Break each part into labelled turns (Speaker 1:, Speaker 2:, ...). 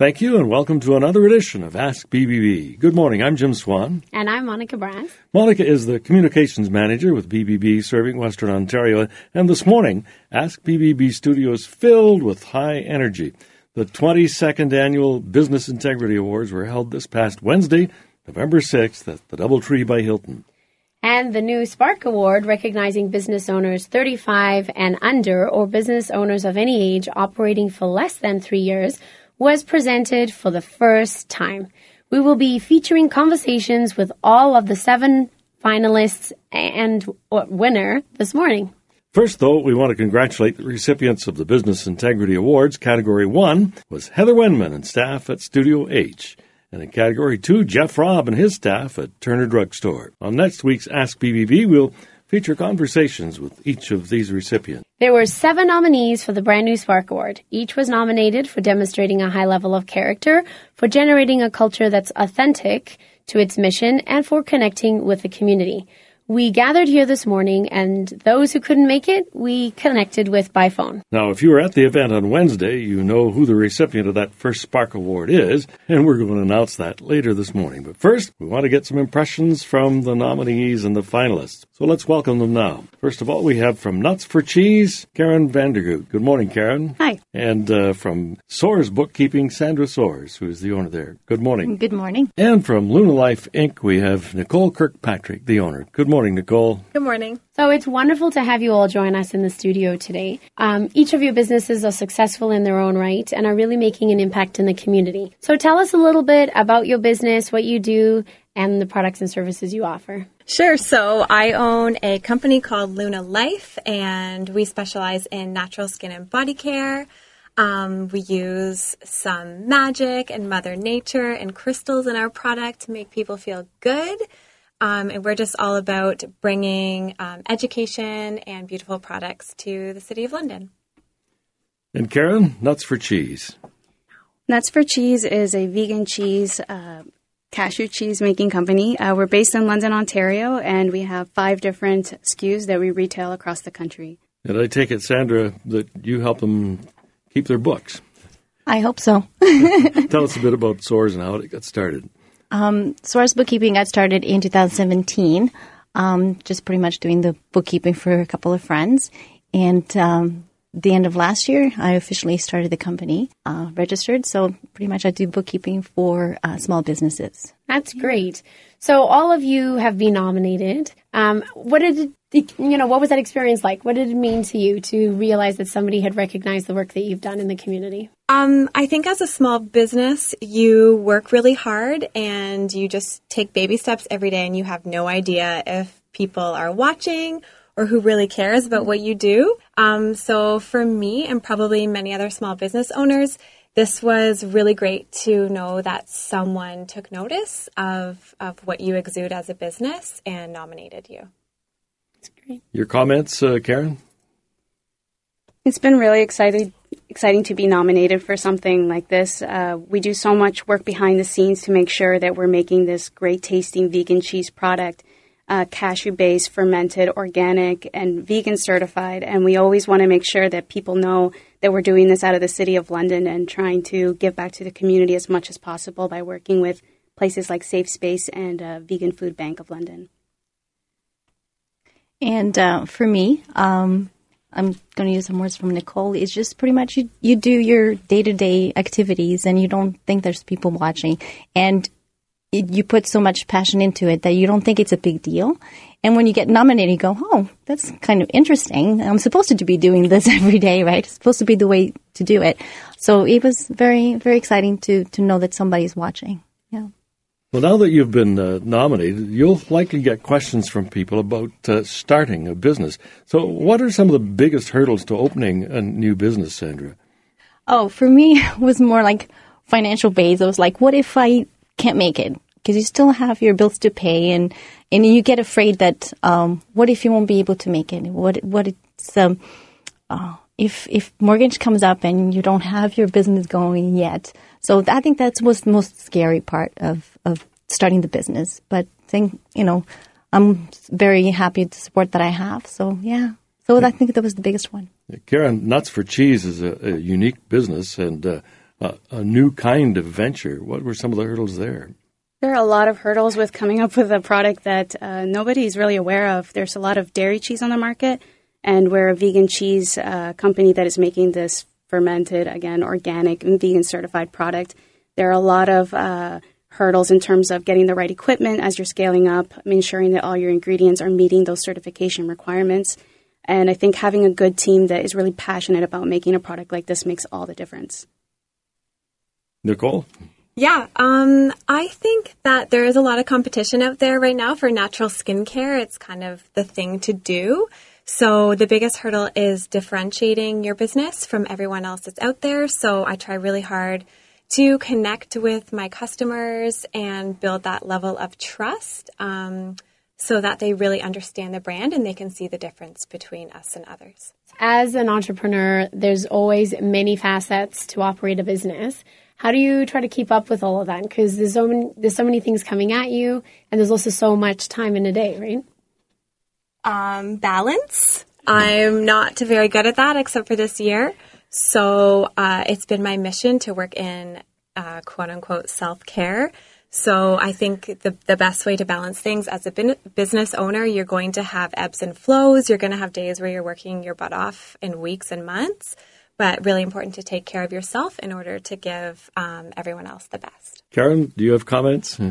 Speaker 1: Thank you, and welcome to another edition of Ask BBB. Good morning, I'm Jim Swan.
Speaker 2: And I'm Monica Brown.
Speaker 1: Monica is the Communications Manager with BBB serving Western Ontario, and this morning, Ask BBB studios filled with high energy. The 22nd Annual Business Integrity Awards were held this past Wednesday, November 6th, at the Doubletree by Hilton.
Speaker 2: And the new Spark Award, recognizing business owners 35 and under, or business owners of any age operating for less than three years, was presented for the first time. We will be featuring conversations with all of the seven finalists and winner this morning.
Speaker 1: First, though, we want to congratulate the recipients of the Business Integrity Awards. Category 1 was Heather Wenman and staff at Studio H. And in Category 2, Jeff Robb and his staff at Turner Drugstore. On next week's Ask BBB, we'll feature conversations with each of these recipients.
Speaker 2: There were seven nominees for the brand new Spark Award. Each was nominated for demonstrating a high level of character, for generating a culture that's authentic to its mission, and for connecting with the community. We gathered here this morning, and those who couldn't make it, we connected with by phone.
Speaker 1: Now, if you were at the event on Wednesday, you know who the recipient of that first Spark Award is, and we're going to announce that later this morning. But first, we want to get some impressions from the nominees and the finalists. So let's welcome them now. First of all, we have from Nuts for Cheese, Karen Vandergoot. Good morning, Karen.
Speaker 3: Hi.
Speaker 1: And uh, from Soares Bookkeeping, Sandra Soares, who is the owner there. Good morning.
Speaker 3: Good morning.
Speaker 1: And from Luna Life Inc., we have Nicole Kirkpatrick, the owner. Good morning, Nicole.
Speaker 4: Good morning.
Speaker 2: So it's wonderful to have you all join us in the studio today. Um, each of your businesses are successful in their own right and are really making an impact in the community. So tell us a little bit about your business, what you do, and the products and services you offer.
Speaker 4: Sure. So I own a company called Luna Life, and we specialize in natural skin and body care. Um, we use some magic and Mother Nature and crystals in our product to make people feel good. Um, and we're just all about bringing um, education and beautiful products to the City of London.
Speaker 1: And Karen, Nuts for Cheese.
Speaker 3: Nuts for Cheese is a vegan cheese uh, cashew cheese making company. Uh, we're based in London, Ontario, and we have five different SKUs that we retail across the country.
Speaker 1: And I take it, Sandra, that you help them keep their books.
Speaker 5: I hope so.
Speaker 1: Tell us a bit about Soares and how it got started.
Speaker 5: Um, Soares Bookkeeping got started in 2017, um, just pretty much doing the bookkeeping for a couple of friends. And um, the end of last year, I officially started the company, uh, registered. So pretty much I do bookkeeping for uh, small businesses.
Speaker 2: That's great. So all of you have been nominated. Um, what did it, you know? What was that experience like? What did it mean to you to realize that somebody had recognized the work that you've done in the community?
Speaker 4: Um, I think as a small business, you work really hard and you just take baby steps every day, and you have no idea if people are watching or who really cares about what you do. Um, so for me and probably many other small business owners, this was really great to know that someone took notice of, of what you exude as a business and nominated you.
Speaker 2: That's great.
Speaker 1: Your comments, uh, Karen?
Speaker 3: It's been really exciting, exciting to be nominated for something like this. Uh, we do so much work behind the scenes to make sure that we're making this great tasting vegan cheese product uh, cashew based, fermented, organic, and vegan certified. And we always want to make sure that people know that we're doing this out of the City of London and trying to give back to the community as much as possible by working with places like Safe Space and uh, Vegan Food Bank of London.
Speaker 5: And uh, for me, um, I'm going to use some words from Nicole. It's just pretty much you, you do your day to day activities and you don't think there's people watching. And it, you put so much passion into it that you don't think it's a big deal. And when you get nominated, you go, oh, that's kind of interesting. I'm supposed to be doing this every day, right? It's supposed to be the way to do it. So it was very, very exciting to, to know that somebody's watching. Yeah.
Speaker 1: Well, now that you've been uh, nominated, you'll likely get questions from people about uh, starting a business. So, what are some of the biggest hurdles to opening a new business, Sandra?
Speaker 5: Oh, for me, it was more like financial base. I was like, what if I can't make it because you still have your bills to pay and and you get afraid that um, what if you won't be able to make it? What what it's um, uh, if if mortgage comes up and you don't have your business going yet. So I think that's was the most scary part of of starting the business. But think you know I'm very happy to support that I have. So yeah. So I think that was the biggest one.
Speaker 1: Karen Nuts for Cheese is a, a unique business and uh, a, new kind of venture. What were some of the hurdles there?
Speaker 3: There are a lot of hurdles with coming up with a product that uh, nobody's really aware of. There's a lot of dairy cheese on the market, and we're a vegan cheese uh, company that is making this fermented, again, organic and vegan certified product. There are a lot of uh, hurdles in terms of getting the right equipment as you're scaling up, ensuring that all your ingredients are meeting those certification requirements. And I think having a good team that is really passionate about making a product like this makes all the difference.
Speaker 1: Nicole?
Speaker 4: Yeah, um, I think that there is a lot of competition out there right now for natural skincare. It's kind of the thing to do. So the biggest hurdle is differentiating your business from everyone else that's out there. So I try really hard to connect with my customers and build that level of trust um, so that they really understand the brand and they can see the difference between us and others.
Speaker 2: As an entrepreneur, there's always many facets to operate a business. How do you try to keep up with all of that? Because there's so many, there's so many things coming at you, and there's also so much time in a day, right?
Speaker 4: Um, balance. I'm not very good at that, except for this year. So uh, it's been my mission to work in uh, quote unquote self care. So I think the, the best way to balance things as a bin- business owner, you're going to have ebbs and flows. You're going to have days where you're working your butt off in weeks and months, but really important to take care of yourself in order to give um, everyone else the best.
Speaker 1: Karen, do you have comments?
Speaker 3: Uh,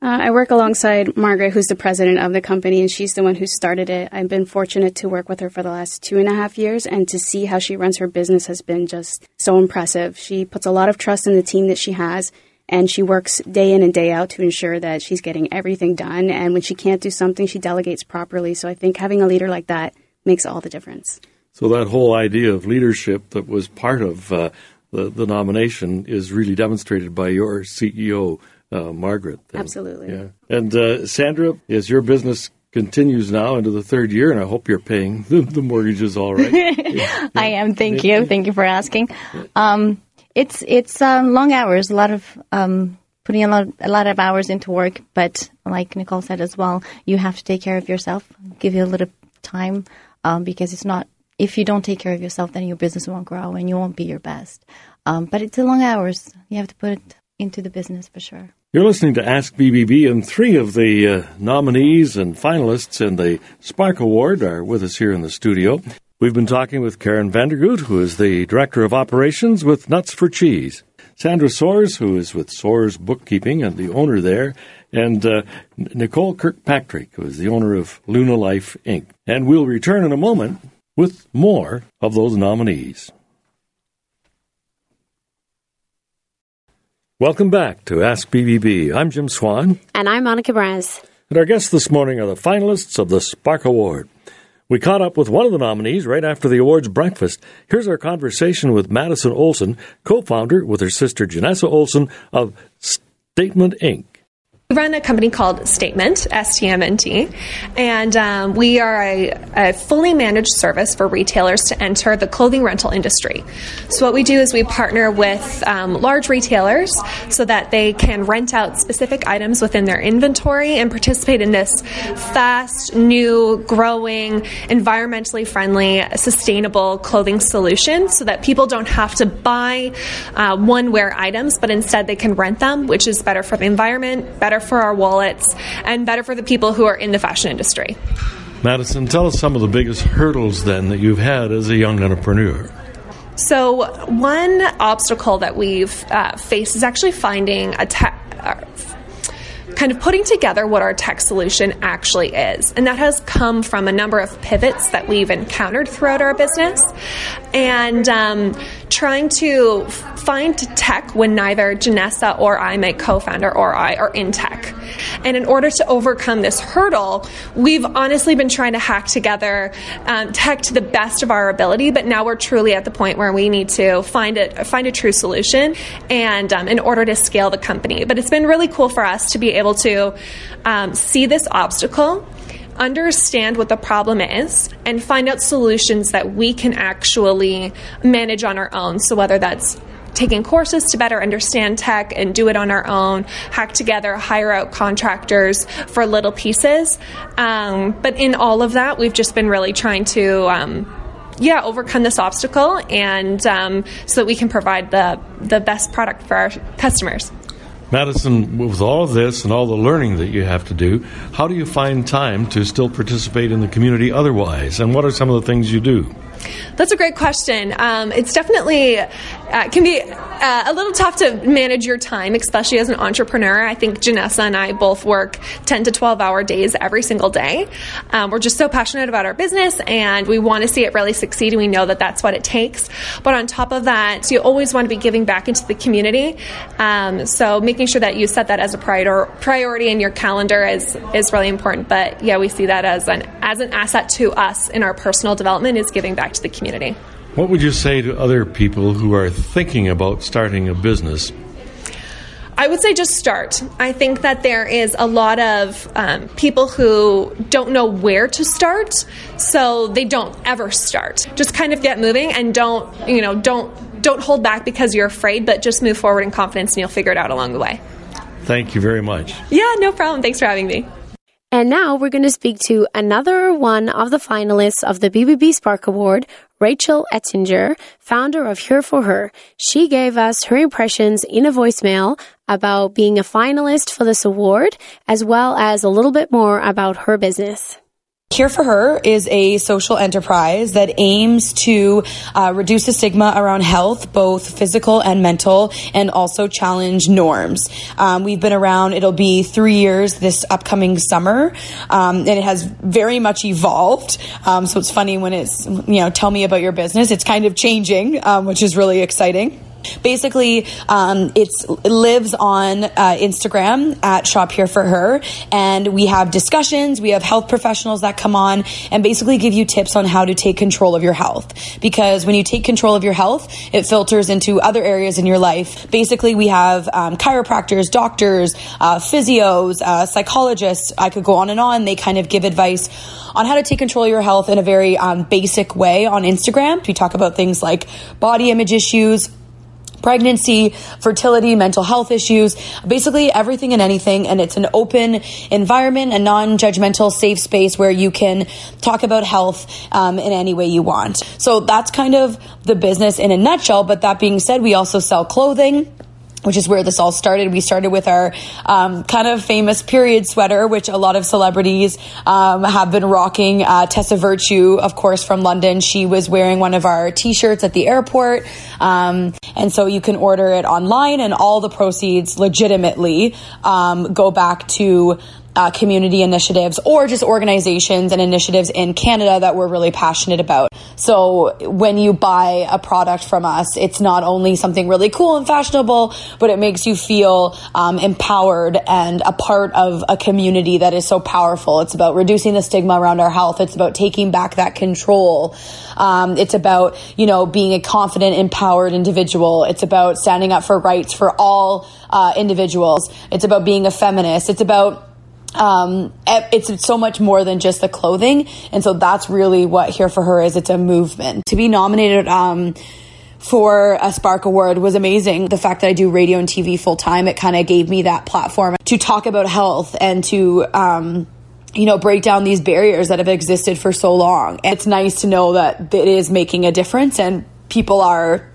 Speaker 3: I work alongside Margaret, who's the president of the company, and she's the one who started it. I've been fortunate to work with her for the last two and a half years, and to see how she runs her business has been just so impressive. She puts a lot of trust in the team that she has, and she works day in and day out to ensure that she's getting everything done. And when she can't do something, she delegates properly. So I think having a leader like that makes all the difference.
Speaker 1: So that whole idea of leadership that was part of uh, the, the nomination is really demonstrated by your CEO uh, Margaret.
Speaker 3: Then. Absolutely.
Speaker 1: Yeah. And uh, Sandra, as your business continues now into the third year, and I hope you're paying the, the mortgages all right.
Speaker 5: yeah. I am. Thank you. Thank you for asking. Um, it's it's um, long hours, a lot of um, putting a lot a lot of hours into work. But like Nicole said as well, you have to take care of yourself. Give you a little time um, because it's not. If you don't take care of yourself, then your business won't grow and you won't be your best. Um, but it's a long hours. You have to put it into the business for sure.
Speaker 1: You're listening to Ask BBB, and three of the uh, nominees and finalists in the Spark Award are with us here in the studio. We've been talking with Karen Vandergoot, who is the Director of Operations with Nuts for Cheese, Sandra Soares, who is with Soares Bookkeeping and the owner there, and uh, Nicole Kirkpatrick, who is the owner of Luna Life Inc. And we'll return in a moment with more of those nominees. Welcome back to Ask BBB. I'm Jim Swan.
Speaker 2: And I'm Monica Braz.
Speaker 1: And our guests this morning are the finalists of the Spark Award. We caught up with one of the nominees right after the awards breakfast. Here's our conversation with Madison Olson, co founder with her sister Janessa Olson of Statement Inc.
Speaker 6: We run a company called Statement, STMNT, and um, we are a, a, fully managed service for retailers to enter the clothing rental industry. So, what we do is we partner with um, large retailers so that they can rent out specific items within their inventory and participate in this fast, new, growing, environmentally friendly, sustainable clothing solution so that people don't have to buy uh, one wear items, but instead they can rent them, which is better for the environment, better for our wallets and better for the people who are in the fashion industry.
Speaker 1: Madison, tell us some of the biggest hurdles then that you've had as a young entrepreneur.
Speaker 6: So, one obstacle that we've uh, faced is actually finding a tech. Uh, kind of putting together what our tech solution actually is. And that has come from a number of pivots that we've encountered throughout our business. And um, trying to find tech when neither Janessa or I, my co founder, or I are in tech. And in order to overcome this hurdle, we've honestly been trying to hack together um, tech to the best of our ability, but now we're truly at the point where we need to find a, find a true solution and um, in order to scale the company. But it's been really cool for us to be able to um, see this obstacle understand what the problem is and find out solutions that we can actually manage on our own. So, whether that's taking courses to better understand tech and do it on our own, hack together, hire out contractors for little pieces. Um, but in all of that, we've just been really trying to. Um, yeah, overcome this obstacle, and um, so that we can provide the the best product for our customers.
Speaker 1: Madison, with all of this and all the learning that you have to do, how do you find time to still participate in the community otherwise? And what are some of the things you do?
Speaker 6: That's a great question. Um, it's definitely uh, can be uh, a little tough to manage your time, especially as an entrepreneur. I think Janessa and I both work 10 to 12 hour days every single day. Um, we're just so passionate about our business and we want to see it really succeed, and we know that that's what it takes. But on top of that, you always want to be giving back into the community. Um, so making sure that you set that as a prior- priority in your calendar is is really important. But yeah, we see that as an as an asset to us in our personal development is giving back to the community.
Speaker 1: What would you say to other people who are thinking about starting a business?
Speaker 6: I would say just start. I think that there is a lot of um, people who don't know where to start, so they don't ever start. Just kind of get moving and don't, you know, don't don't hold back because you're afraid, but just move forward in confidence and you'll figure it out along the way.
Speaker 1: Thank you very much.
Speaker 6: Yeah, no problem. Thanks for having me.
Speaker 2: And now we're going to speak to another one of the finalists of the BBB Spark Award, Rachel Ettinger, founder of Here for Her. She gave us her impressions in a voicemail about being a finalist for this award, as well as a little bit more about her business.
Speaker 7: Here for Her is a social enterprise that aims to uh, reduce the stigma around health, both physical and mental, and also challenge norms. Um, we've been around, it'll be three years this upcoming summer, um, and it has very much evolved. Um, so it's funny when it's, you know, tell me about your business. It's kind of changing, um, which is really exciting. Basically, um, it lives on uh, Instagram at Shop Here for Her, and we have discussions. We have health professionals that come on and basically give you tips on how to take control of your health. Because when you take control of your health, it filters into other areas in your life. Basically, we have um, chiropractors, doctors, uh, physios, uh, psychologists. I could go on and on. They kind of give advice on how to take control of your health in a very um, basic way on Instagram. We talk about things like body image issues pregnancy, fertility, mental health issues, basically everything and anything. And it's an open environment, a non judgmental, safe space where you can talk about health um, in any way you want. So that's kind of the business in a nutshell. But that being said, we also sell clothing which is where this all started. We started with our um, kind of famous period sweater, which a lot of celebrities um, have been rocking. Uh, Tessa Virtue, of course, from London, she was wearing one of our T-shirts at the airport, um, and so you can order it online, and all the proceeds legitimately um, go back to uh, community initiatives or just organizations and initiatives in Canada that we're really passionate about. So when you buy a product from us, it's not only something really cool and fashionable, but it makes you feel um, empowered and a part of a community that is so powerful. It's about reducing the stigma around our health. It's about taking back that control. Um, it's about, you know, being a confident, empowered individual. It's about standing up for rights for all uh, individuals. It's about being a feminist. It's about um, it's so much more than just the clothing. And so that's really what Here for Her is. It's a movement. To be nominated, um, for a Spark Award was amazing. The fact that I do radio and TV full time, it kind of gave me that platform to talk about health and to, um, you know, break down these barriers that have existed for so long. And it's nice to know that it is making a difference and people are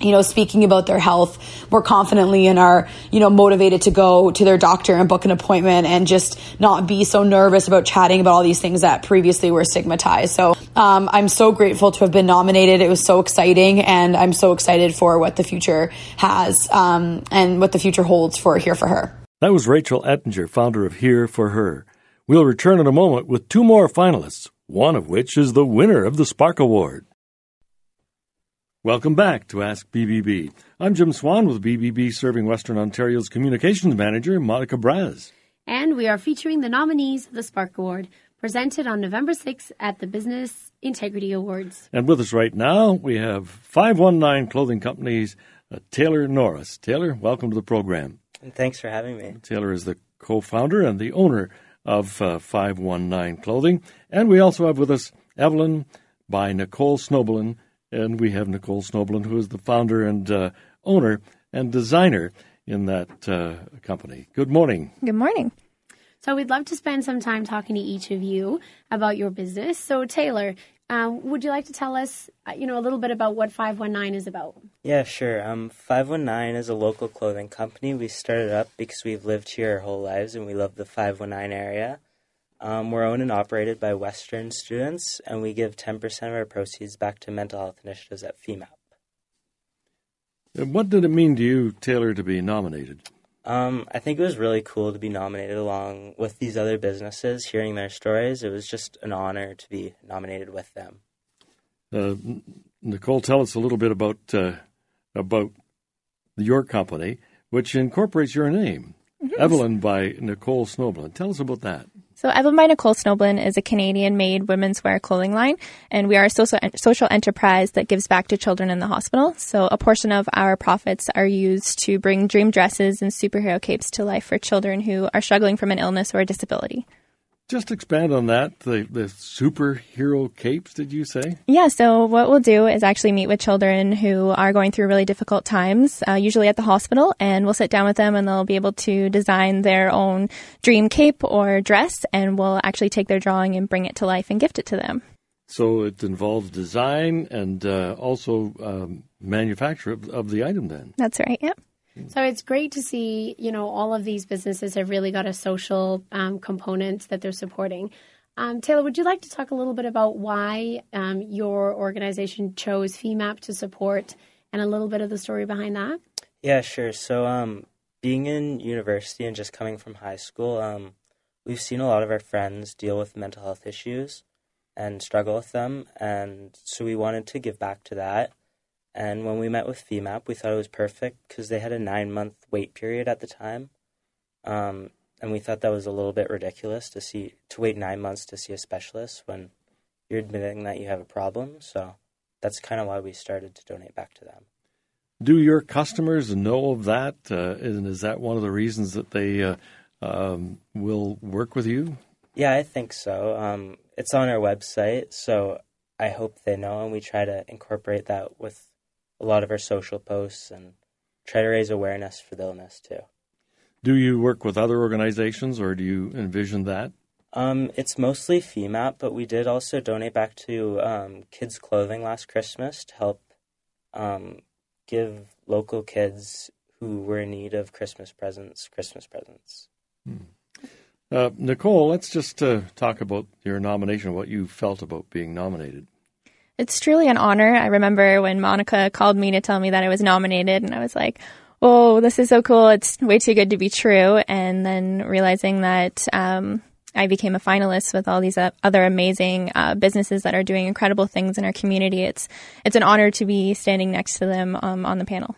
Speaker 7: you know, speaking about their health more confidently and are, you know, motivated to go to their doctor and book an appointment and just not be so nervous about chatting about all these things that previously were stigmatized. So um, I'm so grateful to have been nominated. It was so exciting, and I'm so excited for what the future has um, and what the future holds for Here for Her.
Speaker 1: That was Rachel Ettinger, founder of Here for Her. We'll return in a moment with two more finalists, one of which is the winner of the Spark Award. Welcome back to Ask BBB. I'm Jim Swan with BBB serving Western Ontario's communications manager, Monica Braz.
Speaker 2: And we are featuring the nominees of the Spark Award, presented on November 6th at the Business Integrity Awards.
Speaker 1: And with us right now, we have 519 Clothing Company's uh, Taylor Norris. Taylor, welcome to the program.
Speaker 8: And thanks for having me.
Speaker 1: Taylor is the co founder and the owner of uh, 519 Clothing. And we also have with us Evelyn by Nicole Snobelin and we have Nicole Snobelin, who is the founder and uh, owner and designer in that uh, company. Good morning.
Speaker 9: Good morning.
Speaker 2: So, we'd love to spend some time talking to each of you about your business. So, Taylor, Um, would you like to tell us, uh, you know, a little bit about what 519 is about?
Speaker 8: Yeah, sure. Um, 519 is a local clothing company. We started up because we've lived here our whole lives and we love the 519 area. Um, we're owned and operated by Western students, and we give 10% of our proceeds back to mental health initiatives at FEMAP.
Speaker 1: And What did it mean to you, Taylor, to be nominated?
Speaker 8: Um, I think it was really cool to be nominated along with these other businesses, hearing their stories. It was just an honor to be nominated with them.
Speaker 1: Uh, Nicole, tell us a little bit about uh, about your company, which incorporates your name, Evelyn by Nicole Snobelin. Tell us about that.
Speaker 9: So Evelyn by Nicole Snobelin is a Canadian-made women's wear clothing line, and we are a social social enterprise that gives back to children in the hospital. So a portion of our profits are used to bring dream dresses and superhero capes to life for children who are struggling from an illness or a disability.
Speaker 1: Just expand on that. The the superhero capes, did you say?
Speaker 9: Yeah, so what we'll do is actually meet with children who are going through really difficult times, uh, usually at the hospital, and we'll sit down with them and they'll be able to design their own dream cape or dress, and we'll actually take their drawing and bring it to life and gift it to them.
Speaker 1: So it involves design and uh, also um, manufacture of, of the item. Then
Speaker 9: That's right, yeah.
Speaker 2: So it's great to see, you know, all of these businesses have really got a social um, component that they're supporting. Um, Taylor, would you like to talk a little bit about why um, your organization chose FEMAP to support and a little bit of the story behind that?
Speaker 8: Yeah, sure. So, um, being in university and just coming from high school, um, we've seen a lot of our friends deal with mental health issues and struggle with them, and so we wanted to give back to that. And when we met with FEMAP, we thought it was perfect because they had a nine month wait period at the time, um, and we thought that was a little bit ridiculous to see to wait nine months to see a specialist when you're admitting that you have a problem. So that's kind of why we started to donate back to them.
Speaker 1: do your customers know of that? Uh, and is that one of the reasons that they uh, um, will work with you?
Speaker 8: Yeah, I think so. Um, it's on our website, so I hope they know, and we try to incorporate that with a lot of our social posts and try to raise awareness for the illness too.
Speaker 1: Do you work with other organizations, or do you envision that?
Speaker 8: Um, it's mostly FEMAP, but we did also donate back to um, kids' clothing last Christmas to help um, give local kids who were in need of Christmas presents Christmas presents.
Speaker 1: Uh, Nicole, let's just uh, talk about your nomination, what you felt about being nominated.
Speaker 9: It's truly an honor. I remember when Monica called me to tell me that I was nominated, and I was like, "Oh, this is so cool! It's way too good to be true." And then realizing that um, I became a finalist with all these uh, other amazing uh, businesses that are doing incredible things in our community. It's it's an honor to be standing next to them um, on the panel.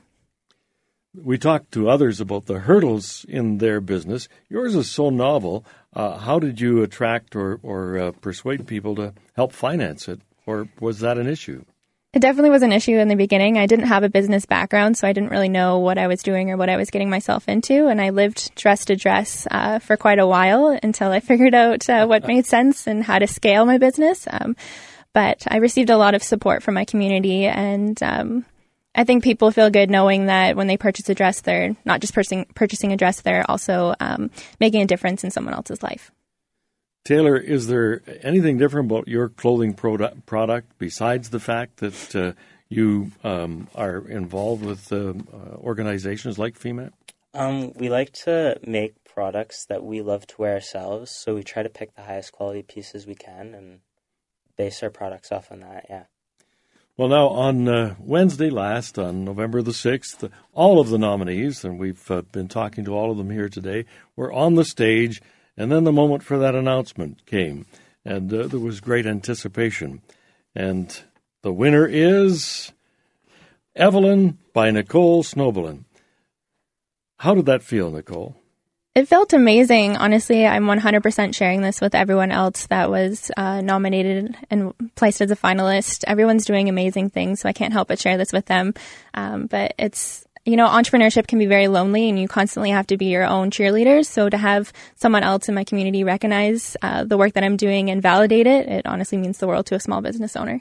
Speaker 1: We talked to others about the hurdles in their business. Yours is so novel. Uh, how did you attract or, or uh, persuade people to help finance it? Or was that an issue?
Speaker 9: It definitely was an issue in the beginning. I didn't have a business background, so I didn't really know what I was doing or what I was getting myself into. And I lived dress to dress uh, for quite a while until I figured out uh, what made sense and how to scale my business. Um, but I received a lot of support from my community, and um, I think people feel good knowing that when they purchase a dress, they're not just purchasing, purchasing a dress, they're also um, making a difference in someone else's life.
Speaker 1: Taylor, is there anything different about your clothing product, product besides the fact that uh, you um, are involved with uh, uh, organizations like FEMAP?
Speaker 8: Um, we like to make products that we love to wear ourselves, so we try to pick the highest quality pieces we can and base our products off on that. Yeah.
Speaker 1: Well, now on uh, Wednesday last, on November the 6th, all of the nominees, and we've uh, been talking to all of them here today, were on the stage, and then the moment for that announcement came, and uh, there was great anticipation. And the winner is Evelyn by Nicole Snobelin. How did that feel, Nicole?
Speaker 9: It felt amazing. Honestly, I'm 100% sharing this with everyone else that was uh, nominated and placed as a finalist. Everyone's doing amazing things, so I can't help but share this with them. Um, but it's, you know, entrepreneurship can be very lonely and you constantly have to be your own cheerleaders. So to have someone else in my community recognize uh, the work that I'm doing and validate it, it honestly means the world to a small business owner.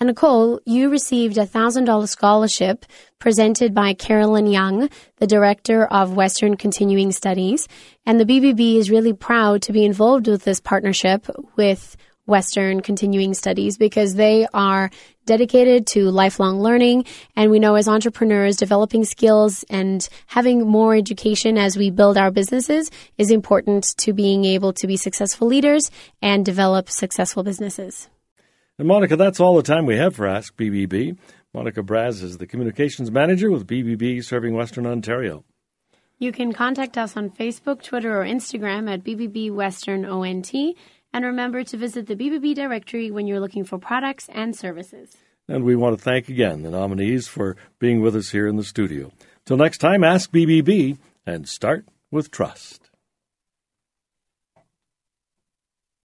Speaker 2: And Nicole, you received a $1,000 scholarship presented by Carolyn Young, the Director of Western Continuing Studies. And the BBB is really proud to be involved with this partnership with Western continuing studies because they are dedicated to lifelong learning. And we know as entrepreneurs, developing skills and having more education as we build our businesses is important to being able to be successful leaders and develop successful businesses.
Speaker 1: And Monica, that's all the time we have for Ask BBB. Monica Braz is the communications manager with BBB serving Western Ontario.
Speaker 2: You can contact us on Facebook, Twitter, or Instagram at BBB Western ONT. And remember to visit the BBB directory when you're looking for products and services.
Speaker 1: And we want to thank again the nominees for being with us here in the studio. Till next time, ask BBB and start with trust.